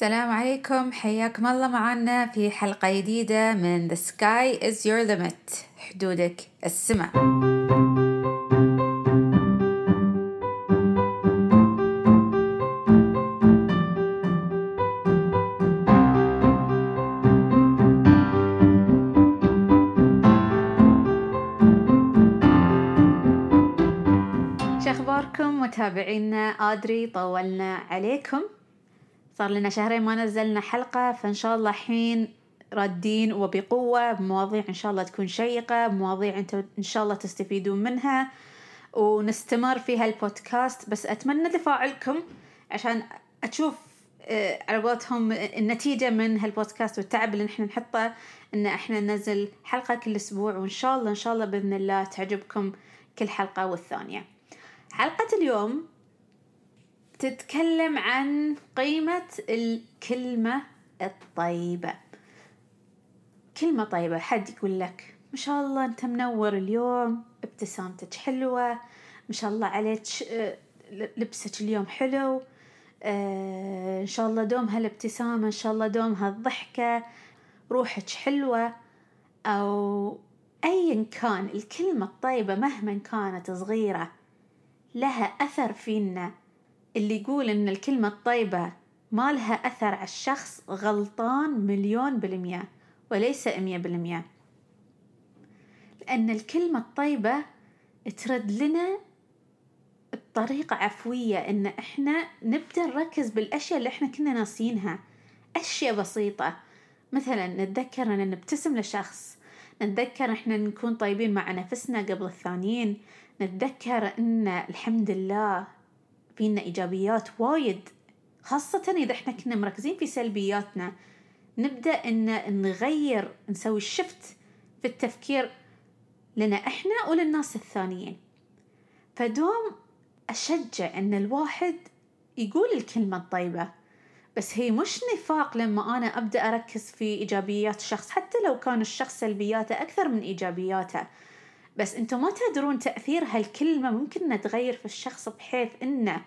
السلام عليكم. حياكم الله معنا في حلقة جديدة من The Sky is Your Limit حدودك السماء. شخباركم متابعينا أدري طولنا عليكم. صار لنا شهرين ما نزلنا حلقة فإن شاء الله الحين رادين وبقوة بمواضيع إن شاء الله تكون شيقة بمواضيع أنتم إن شاء الله تستفيدون منها ونستمر في هالبودكاست. بس أتمنى تفاعلكم عشان أشوف آه، على قولتهم النتيجة من هالبودكاست والتعب اللي نحن نحطه إن إحنا ننزل حلقة كل أسبوع وإن شاء الله إن شاء الله بإذن الله تعجبكم كل حلقة والثانية. حلقة اليوم تتكلم عن قيمة الكلمة الطيبة. كلمة طيبة حد يقول لك ما شاء الله أنت منور اليوم ابتسامتك حلوة ما شاء الله عليك لبسك اليوم حلو آه، إن شاء الله دوم هالابتسامة إن شاء الله دوم هالضحكة روحك حلوة. أو ايا كان الكلمة الطيبة مهما كانت صغيرة لها أثر فينا. اللي يقول إن الكلمة الطيبة ما لها أثر على الشخص غلطان مليون بالمية وليس مية بالمية. لأن الكلمة الطيبة ترد لنا بطريقة عفوية إن إحنا نبدأ نركز بالأشياء اللي إحنا كنا ناسينها. أشياء بسيطة. مثلا نتذكر أن نبتسم لشخص. نتذكر إحنا نكون طيبين مع نفسنا قبل الثانيين. نتذكر إن الحمد لله فينا إيجابيات وايد خاصة إذا إحنا كنا مركزين في سلبياتنا. نبدأ إن نغير نسوي الشفت في التفكير لنا إحنا وللناس الثانيين. فدوم أشجع إن الواحد يقول الكلمة الطيبة بس هي مش نفاق لما أنا أبدأ أركز في إيجابيات الشخص حتى لو كان الشخص سلبياته أكثر من إيجابياته. بس أنتم ما تدرون تأثير هالكلمة. ممكن انها تغير في الشخص بحيث انه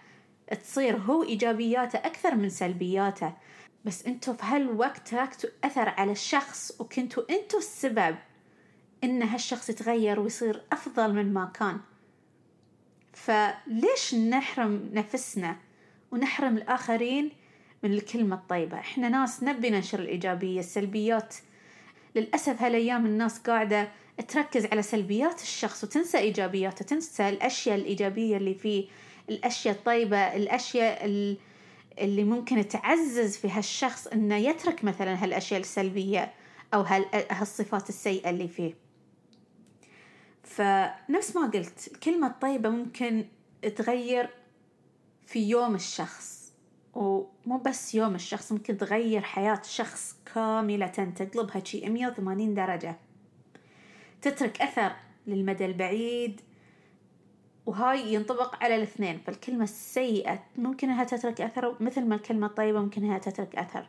تصير هو إيجابياته أكثر من سلبياته. بس أنتم في هالوقت تركتوا اثر على الشخص وكنتوا أنتوا السبب إن هالشخص يتغير ويصير أفضل من ما كان. فليش نحرم نفسنا ونحرم الآخرين من الكلمة الطيبة؟ إحنا ناس نبي ننشر الإيجابية السلبيات. للأسف هالأيام الناس قاعدة تركز على سلبيات الشخص وتنسى إيجابياته تنسى الأشياء الإيجابية اللي فيه الأشياء الطيبة الأشياء اللي ممكن تعزز في هالشخص إنه يترك مثلا هالأشياء السلبية أو هالصفات السيئة اللي فيه. فنفس ما قلت الكلمة الطيبة ممكن تغير في يوم الشخص ومو بس يوم الشخص ممكن تغير حياة شخص كاملة تقلبها شي 180 درجة. تترك أثر للمدى البعيد وهاي ينطبق على الاثنين. فالكلمة السيئة ممكن إنها تترك أثر مثل ما الكلمة الطيبة ممكن إنها تترك أثر.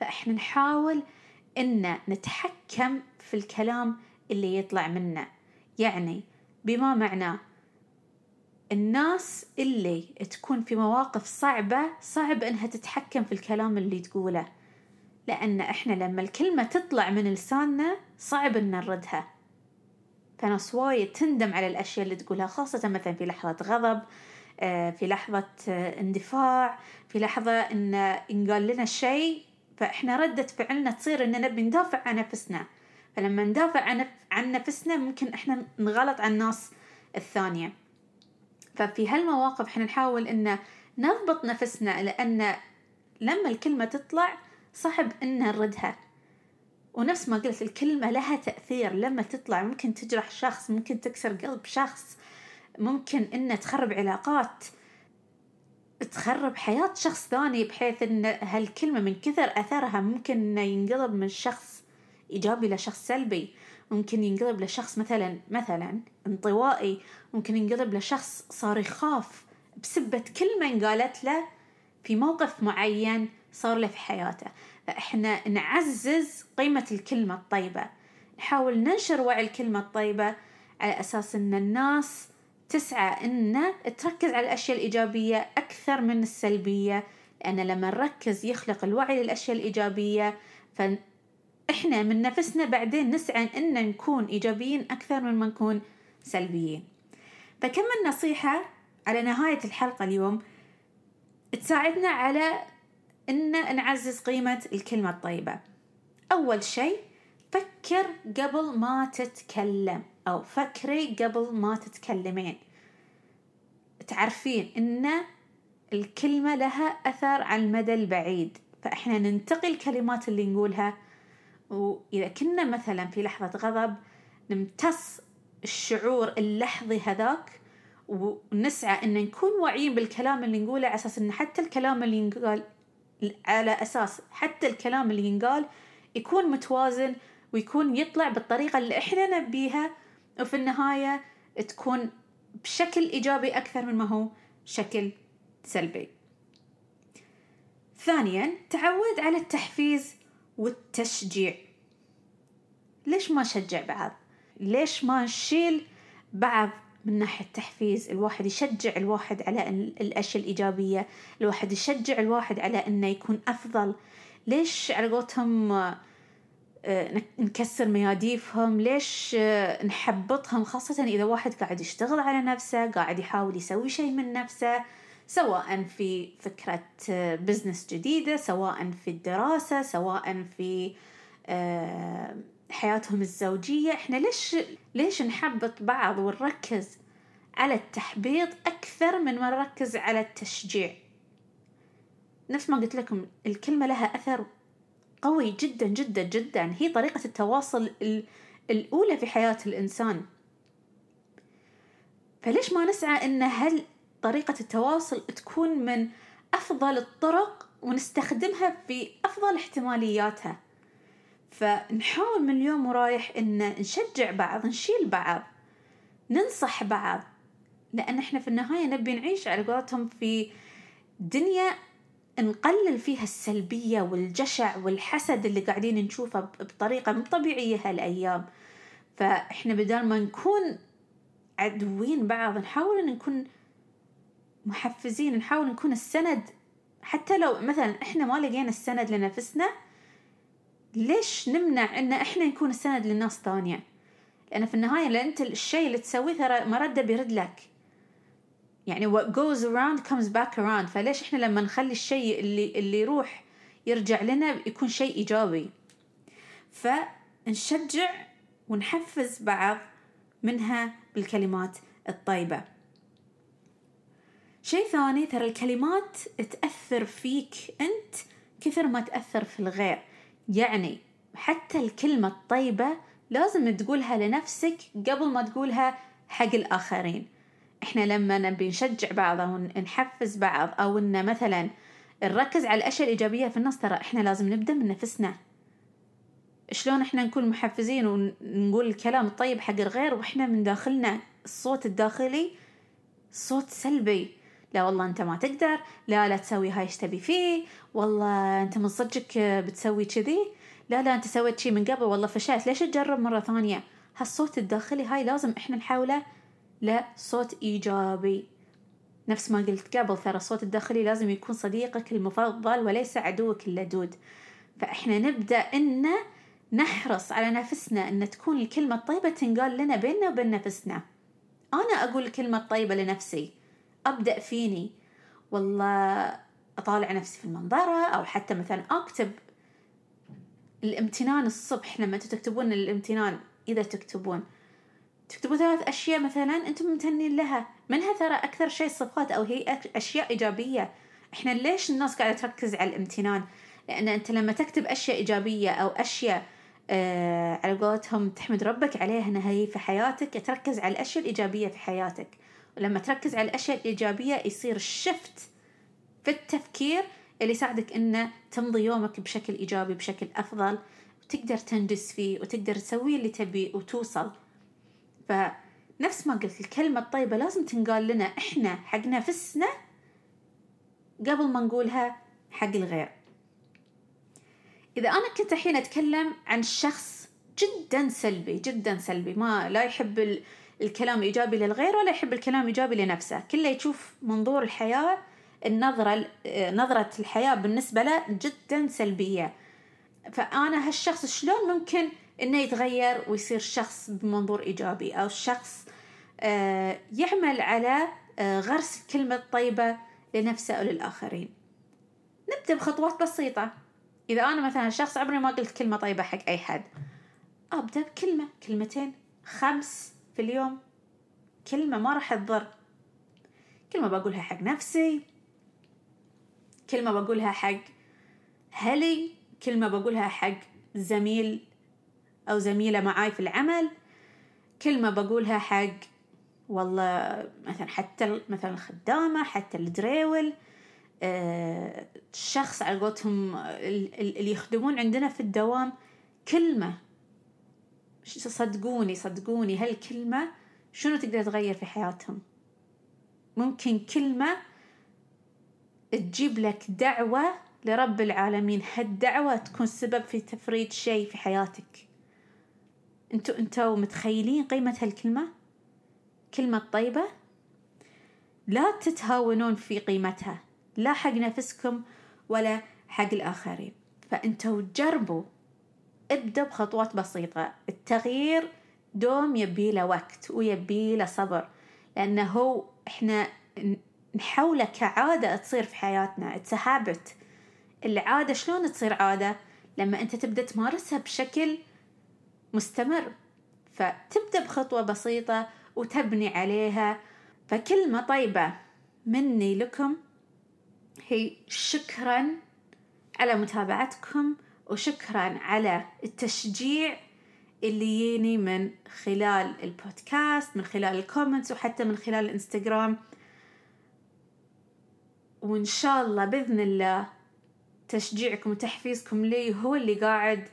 فإحنا نحاول إن نتحكم في الكلام اللي يطلع منا. يعني بما معناه الناس اللي تكون في مواقف صعبة صعب إنها تتحكم في الكلام اللي تقوله. لأن إحنا لما الكلمة تطلع من لساننا صعب إن نردها. فناس وايد تندم على الأشياء اللي تقولها خاصة مثلا في لحظة غضب آه، في لحظة آه، اندفاع في لحظة إن ينقال لنا شيء فإحنا ردة فعلنا تصير إن نبي ندافع عن نفسنا. فلما ندافع عن عن نفسنا ممكن إحنا نغلط على الناس الثانية. ففي هالمواقف إحنا نحاول إن نضبط نفسنا لأن لما الكلمة تطلع صعب إن نردها. ونفس ما قلت الكلمة لها تأثير. لما تطلع ممكن تجرح شخص ممكن تكسر قلب شخص ممكن إنه تخرب علاقات تخرب حياة شخص ثاني بحيث إن هالكلمة من كثر أثرها ممكن إنه ينقلب من شخص إيجابي لشخص سلبي. ممكن ينقلب لشخص مثلا مثلا انطوائي. ممكن ينقلب لشخص صار يخاف بسبة كلمة انقالت له في موقف معين صار له في حياته. فإحنا نعزز قيمة الكلمة الطيبة. نحاول ننشر وعي الكلمة الطيبة على أساس أن الناس تسعى أن تركز على الأشياء الإيجابية أكثر من السلبية. لأن لما نركز يخلق الوعي للأشياء الإيجابية فإحنا من نفسنا بعدين نسعى أن نكون إيجابيين أكثر من ما نكون سلبيين. فكم من نصيحة على نهاية الحلقة اليوم تساعدنا على أن نعزز قيمة الكلمة الطيبة. أول شيء فكر قبل ما تتكلم أو فكري قبل ما تتكلمين. تعرفين إن الكلمة لها أثر على المدى البعيد. فإحنا ننتقي الكلمات اللي نقولها وإذا كنا مثلا في لحظة غضب نمتص الشعور اللحظي هذاك ونسعى إن نكون واعيين بالكلام اللي نقوله على أساس إن حتى الكلام اللي ينقال على أساس حتى الكلام اللي ينقال يكون متوازن ويكون يطلع بالطريقة اللي إحنا نبيها وفي النهاية تكون بشكل إيجابي أكثر من ما هو شكل سلبي. ثانيا تعود على التحفيز والتشجيع. ليش ما نشجع بعض؟ ليش ما نشيل بعض من ناحية التحفيز الواحد يشجع الواحد على الأشياء الإيجابية الواحد يشجع الواحد على أنه يكون أفضل. ليش على قولتهم آه، نكسر مياديفهم؟ ليش آه، نحبطهم؟ خاصة إذا واحد قاعد يشتغل على نفسه قاعد يحاول يسوي شيء من نفسه سواء في فكرة بزنس آه، جديدة سواء في الدراسة سواء في حياتهم الزوجية إحنا ليش ليش نحبط بعض ونركز على التحبيط أكثر من ما نركز على التشجيع؟ نفس ما قلت لكم الكلمة لها أثر قوي جدا جدا جدا. هي طريقة التواصل الأولى في حياة الإنسان. فليش ما نسعى أن هل طريقة التواصل تكون من أفضل الطرق ونستخدمها في أفضل احتمالياتها؟ فنحاول من اليوم ورايح إن نشجع بعض نشيل بعض ننصح بعض. لأن إحنا في النهاية نبي نعيش على قولتهم في دنيا نقلل فيها السلبية والجشع والحسد اللي قاعدين نشوفه بطريقة مو طبيعية هالأيام. فإحنا بدل ما نكون عدوين بعض نحاول أن نكون محفزين نحاول نكون السند. حتى لو مثلا إحنا ما لقينا السند لنفسنا ليش نمنع إن إحنا نكون السند للناس ثانية؟ لأن في النهاية لأن أنت الشيء اللي تسويه ترى مرده بيرد لك. يعني what goes around comes back around. فليش إحنا لما نخلي الشيء اللي اللي يروح يرجع لنا يكون شيء إيجابي؟ فنشجع ونحفز بعض منها بالكلمات الطيبة. شيء ثاني ترى الكلمات تأثر فيك أنت كثر ما تأثر في الغير. يعني حتى الكلمة الطيبة لازم تقولها لنفسك قبل ما تقولها حق الآخرين. إحنا لما نبي نشجع بعض أو نحفز بعض أو إن مثلا نركز على الأشياء الإيجابية في النص ترى إحنا لازم نبدأ من نفسنا. شلون إحنا نكون محفزين ونقول الكلام الطيب حق الغير وإحنا من داخلنا الصوت الداخلي صوت سلبي. لا والله أنت ما تقدر لا لا تسوي هاي إيش تبي فيه. والله أنت من صدقك بتسوي كذي؟ لا لا أنت سويت شي من قبل. والله فشلت. ليش تجرب مرة ثانية؟ هالصوت الداخلي هاي لازم إحنا نحوله لصوت إيجابي. نفس ما قلت قبل ترى الصوت الداخلي لازم يكون صديقك المفضل وليس عدوك اللدود. فإحنا نبدأ إن نحرص على نفسنا إن تكون الكلمة الطيبة تنقال لنا بيننا وبين نفسنا. أنا أقول الكلمة الطيبة لنفسي. أبدأ فيني والله أطالع نفسي في المنظرة أو حتى مثلا أكتب الامتنان الصبح لما أنتوا تكتبون الامتنان إذا تكتبون. تكتبوا ثلاث أشياء مثلا أنتم ممتنين لها. منها ترى أكثر شيء صفات أو هي أشياء إيجابية؟ إحنا ليش الناس قاعدة تركز على الامتنان؟ لأن أنت لما تكتب أشياء إيجابية أو أشياء آه على قولتهم تحمد ربك عليها أنها هي في حياتك تركز على الأشياء الإيجابية في حياتك. ولما تركز على الأشياء الإيجابية يصير الشفت في التفكير اللي يساعدك إنه تمضي يومك بشكل إيجابي بشكل أفضل وتقدر تنجز فيه وتقدر تسوي اللي تبيه وتوصل. فنفس ما قلت الكلمة الطيبة لازم تنقال لنا إحنا حق نفسنا قبل ما نقولها حق الغير. إذا أنا كنت الحين أتكلم عن شخص جدا سلبي جدا سلبي ما لا يحب الكلام إيجابي للغير ولا يحب الكلام إيجابي لنفسه؟ كله يشوف منظور الحياة النظرة نظرة الحياة بالنسبة له جدا سلبية. فأنا هالشخص شلون ممكن إنه يتغير ويصير شخص بمنظور إيجابي؟ أو شخص آه، يعمل على آه، غرس الكلمة الطيبة لنفسه أو للآخرين. نبدأ بخطوات بسيطة. إذا أنا مثلا شخص عمري ما قلت كلمة طيبة حق أي حد أبدأ بكلمة كلمتين خمس في اليوم كلمة ما راح تضر. كلمة بقولها حق نفسي كلمة بقولها حق هلي كلمة بقولها حق زميل أو زميلة معاي في العمل كلمة بقولها حق والله مثلا حتى مثلا الخدامة حتى الدريول آه، الشخص على قولتهم اللي يخدمون عندنا في الدوام كلمة صدقوني صدقوني هالكلمة شنو تقدر تغير في حياتهم؟ ممكن كلمة تجيب لك دعوة لرب العالمين هالدعوة تكون سبب في تفريج شيء في حياتك. انتو انتو متخيلين قيمة هالكلمة؟ كلمة طيبة؟ لا تتهاونون في قيمتها لا حق نفسكم ولا حق الآخرين. فأنتوا جربوا ابدأ بخطوات بسيطة. التغيير دوم يبي له وقت ويبي له صبر لأنه هو إحنا نحوله كعادة تصير في حياتنا. Habit. العادة شلون تصير عادة؟ لما أنت تبدأ تمارسها بشكل مستمر. فتبدأ بخطوة بسيطة وتبني عليها. فكلمة طيبة مني لكم هي شكرا على متابعتكم. وشكرا على التشجيع اللي يجيني من خلال البودكاست من خلال الكومنتس وحتى من خلال الإنستغرام. وإن شاء الله بإذن الله تشجيعكم وتحفيزكم لي هو اللي قاعد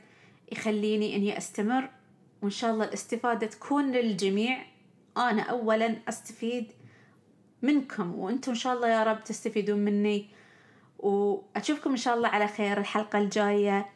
يخليني إني أستمر. وإن شاء الله الاستفادة تكون للجميع. أنا أولا أستفيد منكم وأنتم إن شاء الله يا رب تستفيدون مني. وأشوفكم إن شاء الله على خير الحلقة الجاية.